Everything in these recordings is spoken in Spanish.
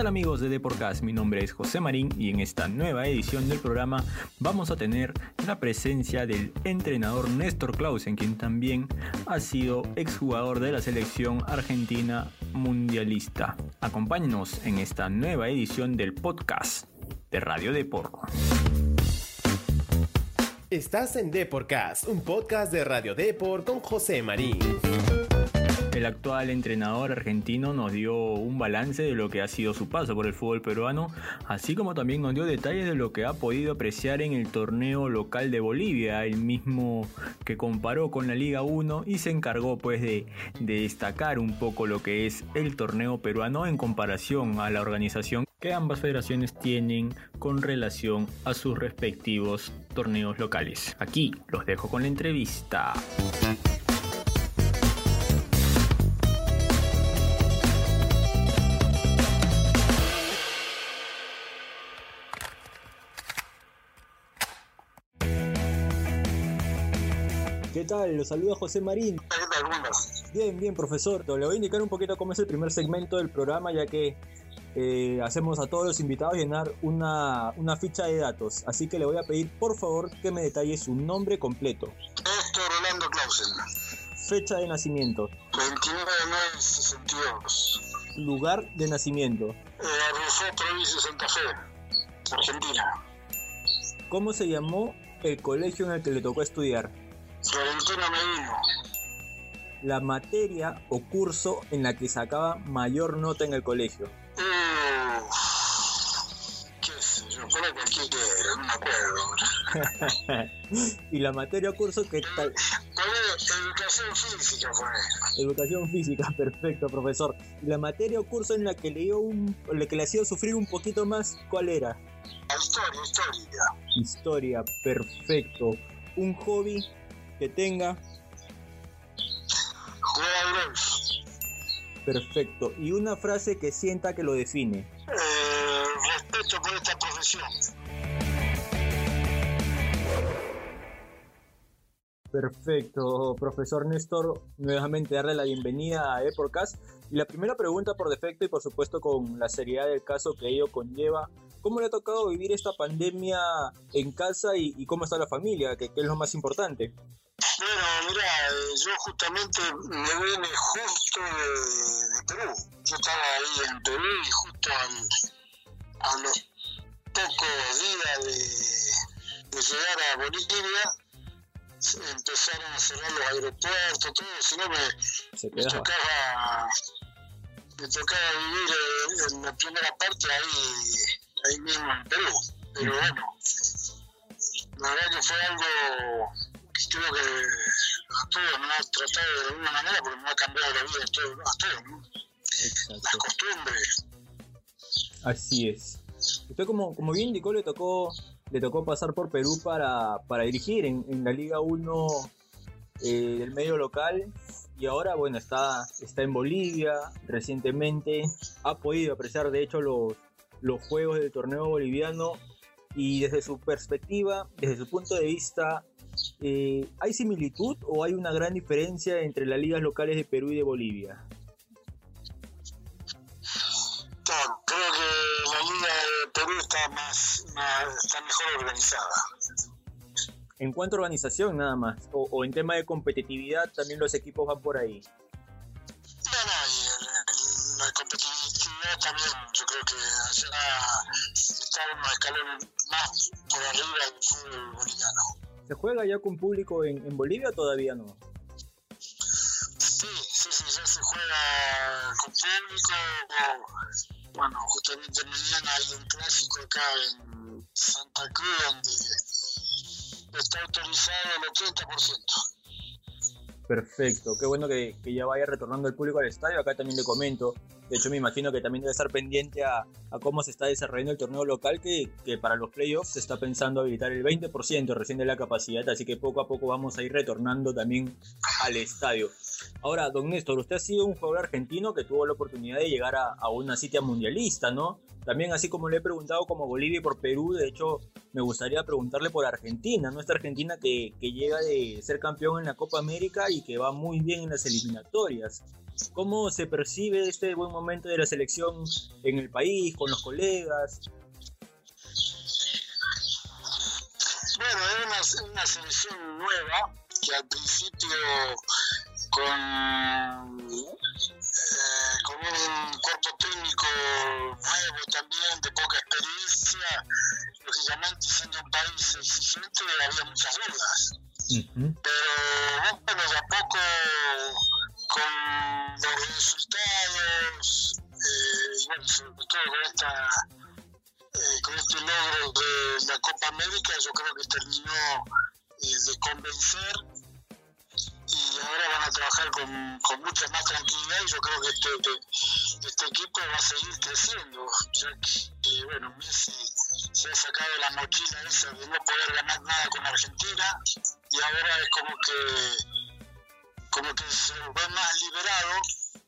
tal amigos de Deporcast? Mi nombre es José Marín y en esta nueva edición del programa vamos a tener la presencia del entrenador Néstor Clausen, quien también ha sido exjugador de la selección argentina mundialista. Acompáñenos en esta nueva edición del podcast de Radio Deport. Estás en Deporcast, un podcast de Radio Deport con José Marín. El actual entrenador argentino nos dio un balance de lo que ha sido su paso por el fútbol peruano, así como también nos dio detalles de lo que ha podido apreciar en el torneo local de Bolivia, el mismo que comparó con la Liga 1 y se encargó pues de, de destacar un poco lo que es el torneo peruano en comparación a la organización que ambas federaciones tienen con relación a sus respectivos torneos locales. Aquí los dejo con la entrevista. ¿Qué tal? Los saluda José Marín. Bien, bien, profesor. Le voy a indicar un poquito cómo es el primer segmento del programa, ya que eh, hacemos a todos los invitados llenar una, una, ficha de datos. Así que le voy a pedir, por favor, que me detalle su nombre completo. Héctor Orlando Clausen. Fecha de nacimiento. 29 de mayo de 62. Lugar de nacimiento. Eh, Arrufó, provincia de Santa Fe, Argentina. ¿Cómo se llamó el colegio en el que le tocó estudiar? La materia o curso en la que sacaba mayor nota en el colegio. Uh, qué sé yo, fuera cualquiera, no me acuerdo. y la materia o curso que tal. Educación física fue. Educación física, perfecto, profesor. ¿Y la materia o curso en la que le dio un, la que le hacía sufrir un poquito más, cuál era? Historia, historia. Historia, perfecto. Un hobby que tenga. Perfecto. Y una frase que sienta que lo define. Respeto por esta profesión. Perfecto, profesor Néstor, nuevamente darle la bienvenida a Eporcast. Y la primera pregunta por defecto y por supuesto con la seriedad del caso que ello conlleva, ¿cómo le ha tocado vivir esta pandemia en casa y, y cómo está la familia, que, que, es lo más importante? Bueno, mira, yo justamente me vine justo de, de, Perú. Yo estaba ahí en Perú y justo al, a los pocos días de, de llegar a Bolivia empezaron a cerrar los aeropuertos, todo, si no me, me, tocaba me tocaba vivir en la primera parte ahí, ahí mismo en Perú. Pero bueno, la verdad que fue algo creo que a todos nos ha tratado de alguna manera porque nos ha cambiado la vida a todos, a todos ¿no? Exacto. Las costumbres. Así es. Usted como, como bien indicó le tocó le tocó pasar por Perú para, para dirigir en, en, la Liga 1 eh, del medio local y ahora bueno está, está en Bolivia recientemente ha podido apreciar de hecho los, los juegos del torneo boliviano y desde su perspectiva desde su punto de vista eh, ¿hay similitud o hay una gran diferencia entre las ligas locales de Perú y de Bolivia? Creo que la liga de Perú está más, más está mejor organizada. En cuanto a organización nada más, o, o, en tema de competitividad también los equipos van por ahí. No, no, la competitividad también yo creo que allá está unos escalones más por arriba del fútbol boliviano. ¿Se juega ya con público en, en Bolivia o todavía no? Sí, sí, sí, ya se juega con público. Bueno, justamente mañana hay un clásico acá en Santa Cruz donde está autorizado el 80%. Perfecto, qué bueno que, que, ya vaya retornando el público al estadio. Acá también le comento. De hecho, me imagino que también debe estar pendiente a, cómo se está desarrollando el torneo local, que, que, para los playoffs se está pensando habilitar el 20% recién de la capacidad, así que poco a poco vamos a ir retornando también al estadio. Ahora, don Néstor, usted ha sido un jugador argentino que tuvo la oportunidad de llegar a, una cita mundialista, ¿no? También así como le he preguntado como Bolivia y por Perú, de hecho me gustaría preguntarle por Argentina, nuestra Argentina que, que llega de ser campeón en la Copa América y que va muy bien en las eliminatorias. ¿Cómo se percibe este buen momento de la selección en el país, con los colegas? Bueno, es una, selección nueva que al principio con, eh, con un cuerpo técnico nuevo también, de poca experiencia, lógicamente siendo un país exigente había muchas dudas. Pero bueno, de a poco con los resultados eh, y bueno, sobre todo con esta eh, con este logro de la Copa América yo creo que terminó eh, de convencer ahora van a trabajar con, con, mucha más tranquilidad y yo creo que este, este equipo va a seguir creciendo ya que bueno Messi se ha sacado la mochila esa de no poder ganar nada con Argentina y ahora es como que como que se ve más liberado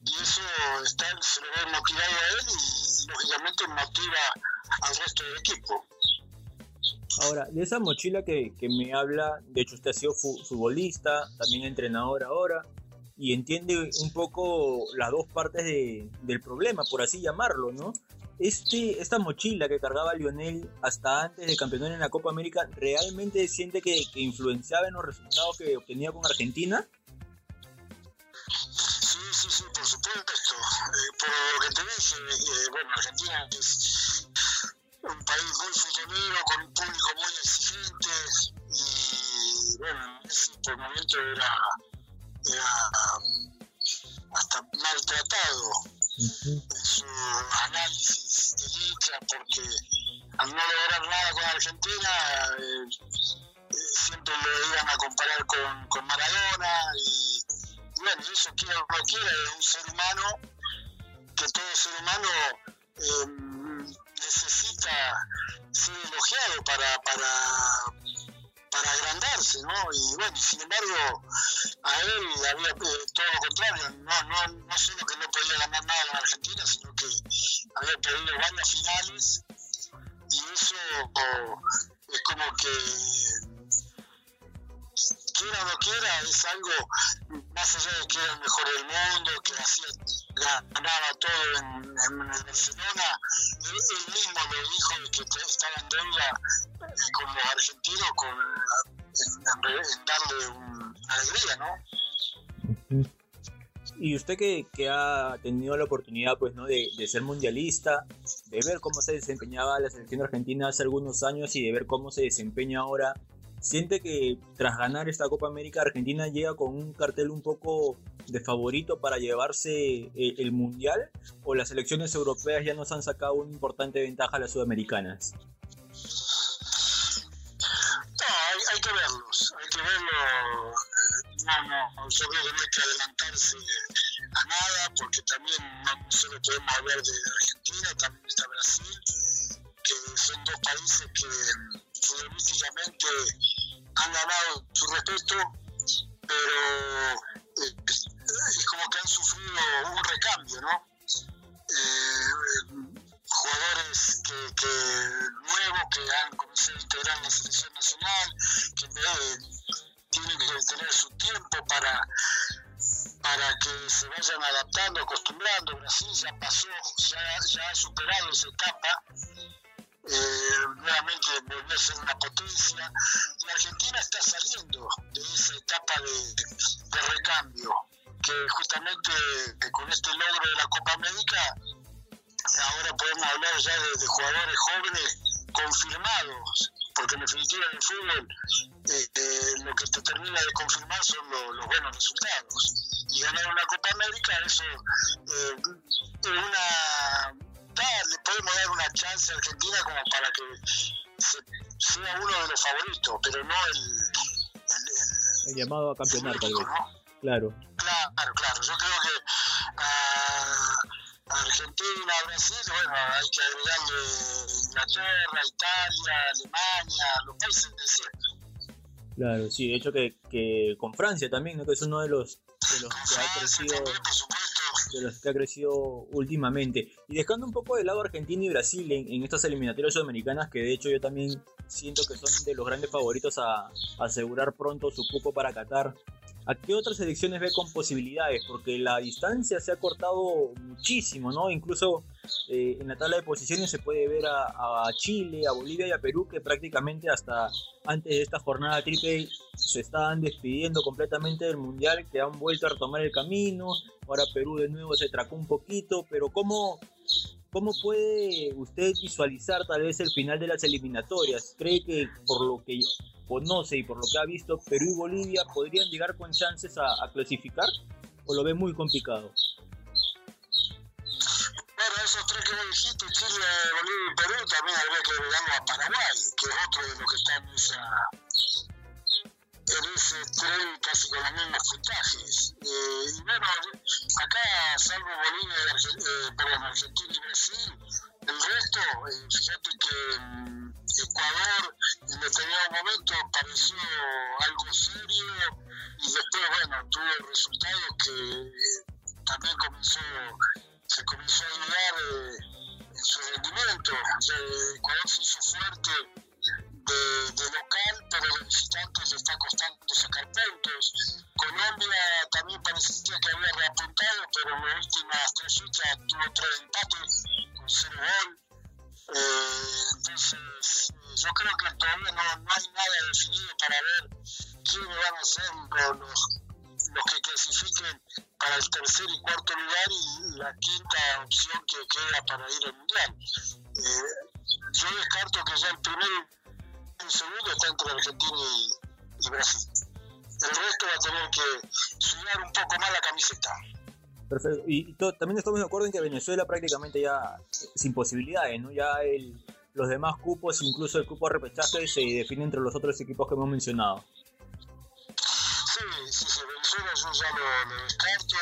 y eso está, se lo ve motivado a él y, lógicamente motiva al resto del equipo. Ahora, de esa mochila que, que, me habla, de hecho usted ha sido futbolista, también entrenador ahora, y entiende un poco las dos partes de, del problema, por así llamarlo, ¿no? Este, esta mochila que cargaba Lionel hasta antes de campeonar en la Copa América, ¿realmente siente que, que influenciaba en los resultados que obtenía con Argentina? Sí, sí, por supuesto. Eh, por lo que te dije, eh, bueno, Argentina es un país muy futbolero, con un público y, bueno, por momento era, era hasta maltratado en su análisis de lucha porque al no lograr nada con Argentina eh, siempre lo iban a comparar con, con Maradona y bueno, eso quiera o no quiera, es un ser humano que todo ser humano eh, necesita ser elogiado para, para, para agrandarse, ¿no? Y bueno, sin embargo, a él había eh, todo lo contrario, no, no, no solo que no podía ganar nada en Argentina, sino que había perdido varias finales y eso es como que quiera o no quiera, es algo más allá de que era el mejor del mundo, que hacía, ganaba todo en, en, Barcelona, él, mismo lo dijo de que estaba en deuda con los con, en, darle una alegría, ¿no? Y usted que, que, ha tenido la oportunidad pues, ¿no? de, ser mundialista, de ver cómo se desempeñaba la selección argentina hace algunos años y de ver cómo se desempeña ahora, ¿Siente que tras ganar esta Copa América Argentina llega con un cartel un poco de favorito para llevarse eh, el, Mundial? ¿O las selecciones europeas ya nos han sacado una importante ventaja a las sudamericanas? No, hay, que verlos, hay que verlo. No, no, yo creo no hay que adelantarse a nada porque también no solo podemos hablar de Argentina, también está Brasil, que son dos países que futbolísticamente han ganado su respeto, pero eh, es como que han sufrido un recambio, ¿no? Eh, jugadores que, que, nuevos que han comenzado a integrar la selección nacional, que tienen que tener su tiempo para para que se vayan adaptando, acostumbrando. Brasil ya pasó, ya, ya ha superado esa etapa eh, nuevamente volvió a ser una potencia y Argentina está saliendo de esa etapa de, recambio que justamente eh, con este logro de la Copa América ahora podemos hablar ya de, jugadores jóvenes confirmados porque en definitiva en el fútbol eh, lo que te termina de confirmar son los buenos resultados. Y ganar una Copa América eso es una le podemos dar una chance a Argentina como para que sea uno de los favoritos, pero no el, el, llamado a campeonar, tal vez. Claro. Claro, claro. Yo creo que a, Argentina, Brasil, bueno, hay que agregarle Inglaterra, Italia, Alemania, los países del centro. Claro, sí, de hecho que, que con Francia también, ¿no? que es uno de los de los que ha crecido de los que ha crecido últimamente. Y dejando un poco de lado Argentina y Brasil en, estas eliminatorias sudamericanas, que de hecho yo también siento que son de los grandes favoritos a, asegurar pronto su cupo para Qatar. ¿A qué otras selecciones ve con posibilidades? Porque la distancia se ha cortado muchísimo, ¿no? Incluso eh, en la tabla de posiciones se puede ver a, Chile, a Bolivia y a Perú que prácticamente hasta antes de esta jornada triple se estaban despidiendo completamente del Mundial, que han vuelto a retomar el camino. Ahora Perú de nuevo se tracó un poquito, pero ¿cómo, ¿Cómo puede usted visualizar tal vez el final de las eliminatorias? ¿Cree que por lo que conoce y por lo que ha visto, Perú y Bolivia podrían llegar con chances a, clasificar? ¿O lo ve muy complicado? Bueno, esos tres que me dijiste, Chile, Bolivia y Perú, también habría que agregarlo a Paraguay, que es otro de los que está en esa, en ese tren casi con los mismos puntajes. Eh, y bueno, acá, salvo Bolivia, eh, perdón, Argentina y Brasil, el resto, eh, fíjate que mm, Ecuador en determinado momento pareció algo serio y después, bueno, tuvo resultados que también comenzó, se comenzó a ayudar en su rendimiento. Ecuador se hizo fuerte de, local, pero de visitante le está costando sacar puntos. Colombia también parecía que había reapuntado, pero en las últimas tres fechas tuvo tres empates con cero gol. Entonces, yo creo que todavía no, no, hay nada definido para ver quiénes van a ser los, los que clasifiquen para el tercer y cuarto lugar y la quinta opción que queda para ir al mundial. Eh, yo descarto que ya el primero el segundo está entre Argentina y, Brasil. El resto va a tener que sudar un poco más la camiseta. Perfecto. Y también estamos de acuerdo en que Venezuela prácticamente ya sin posibilidades, ¿no? Ya el, los demás cupos, incluso el cupo de repechaje, se define entre los otros equipos que hemos mencionado. Sí, sí, sí. Venezuela yo ya lo, lo descarto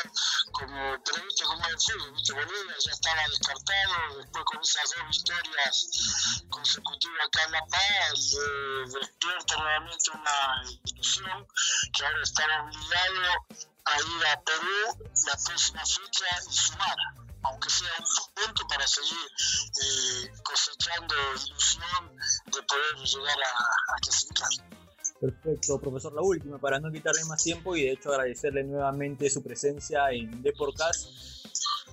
como, pero viste como fútbol, viste, Bolivia ya estaba descartado, después con esas dos victorias consecutivas acá en La Paz, eh, despierta nuevamente una ilusión que ahora está obligado a ir a Perú la próxima fecha y sumar, aunque sea un punto para seguir eh, cosechando ilusión de poder llegar a, a clasificar. Perfecto, profesor. La última, para no quitarle más tiempo y de hecho agradecerle nuevamente su presencia en Deporcast.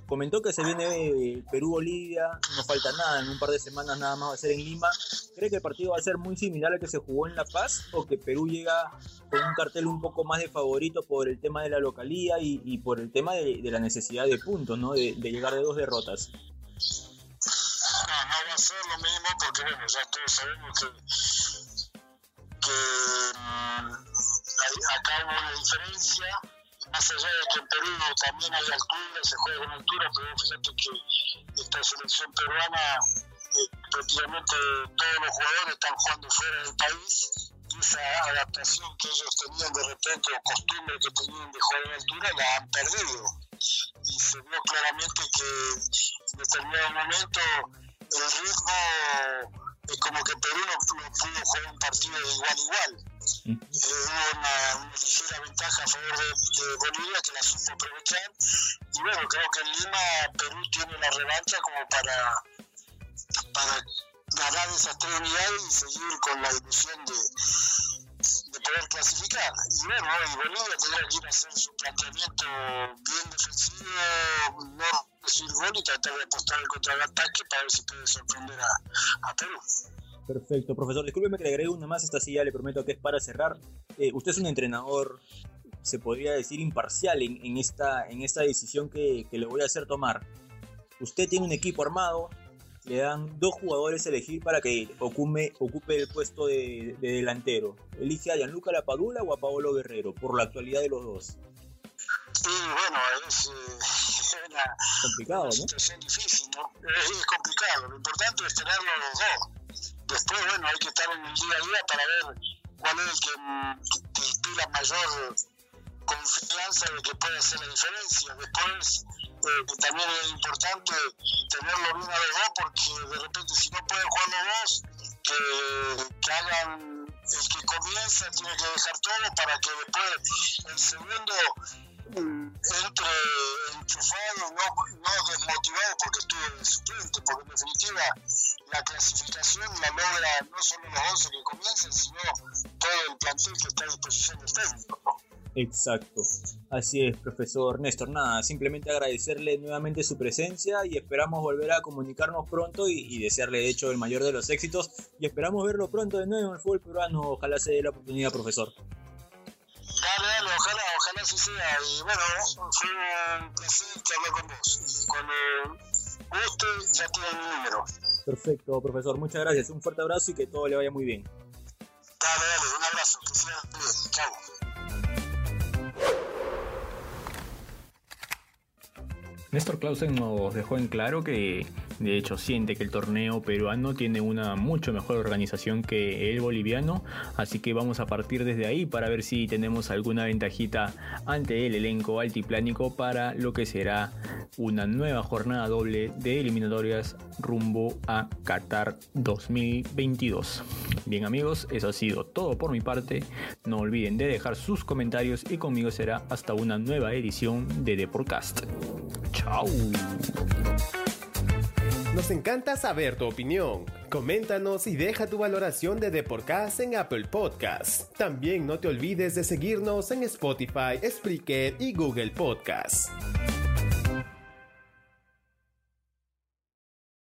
Comentó que se viene Perú-Bolivia, no falta nada, en un par de semanas nada más va a ser en Lima. ¿Cree que el partido va a ser muy similar al que se jugó en La Paz o que Perú llega con un cartel un poco más de favorito por el tema de la localía y, por el tema de, la necesidad de puntos, ¿no? de, de llegar de dos derrotas? No, no va a ser lo mismo porque, bueno, ya todos sabemos que que mm, acá hubo una diferencia, más allá de que en Perú también hay altura, se juega con altura, pero fíjate que esta selección peruana eh, prácticamente todos los jugadores están jugando fuera del país y esa adaptación que ellos tenían de repente o costumbre que tenían de jugar en altura la han perdido y se vio claramente que en determinado momento el ritmo es como que Perú no, pudo jugar un partido de igual a igual. Hubo una, ligera ventaja a favor de, Bolivia que la supo aprovechar. Y bueno, creo que en Lima Perú tiene la revancha como para, para ganar esas tres unidades y seguir con la ilusión de, de poder clasificar. Y bueno, y Bolivia tendrá que ir a hacer su planteamiento bien defensivo, no recibir gol y tratar de apostar el contraataque para ver si puede sorprender a, a Perú. Perfecto, profesor. Discúlpeme que le agregue una más, esta sí ya le prometo que es para cerrar. Eh, usted es un entrenador, se podría decir, imparcial en, en, esta, en esta decisión que, que, le voy a hacer tomar. Usted tiene un equipo armado, le dan dos jugadores a elegir para que ocupe, ocupe el puesto de, de delantero. Elige a Gianluca Lapadula o a Paolo Guerrero, por la actualidad de los dos. Sí, bueno, es, eh, una, complicado, ¿no? situación difícil, ¿no? Es, complicado. Lo importante es tenerlo los dos. Después, bueno, hay que estar en el día a día para ver cuál es el que te inspira mayor confianza de que puede hacer la diferencia. Después, eh, también es importante tenerlo bien a los dos, porque de repente si no pueden jugar los dos, que, hagan el que comienza tiene que dejar todo para que después el segundo entre enchufado, no, no desmotivado porque estuve de suplente, porque en definitiva la clasificación la logra no solo los 11 que comiencen, sino todo el plantel que está a disposición del técnico. Exacto. Así es, profesor Néstor. Nada, simplemente agradecerle nuevamente su presencia y esperamos volver a comunicarnos pronto y, desearle de hecho el mayor de los éxitos y esperamos verlo pronto de nuevo en el fútbol peruano. Ojalá se dé la oportunidad, profesor. Dale, dale, ojalá, ojalá así sea. Y bueno, fue un placer hablar con vos. Y cuando guste, ya tiene mi número. Perfecto, profesor. Muchas gracias. Un fuerte abrazo y que todo le vaya muy bien. Dale, dale, un abrazo. Que sea bien. Chao. Néstor Clausen nos dejó en claro que de hecho siente que el torneo peruano tiene una mucho mejor organización que el boliviano, así que vamos a partir desde ahí para ver si tenemos alguna ventajita ante el elenco altiplánico para lo que será una nueva jornada doble de eliminatorias rumbo a Qatar 2022. Bien amigos, eso ha sido todo por mi parte. No olviden de dejar sus comentarios y conmigo será hasta una nueva edición de The Podcast. Chao. Nos encanta saber tu opinión. Coméntanos y deja tu valoración de Deporcast en Apple Podcasts. También no te olvides de seguirnos en Spotify, Spreaker y Google Podcasts.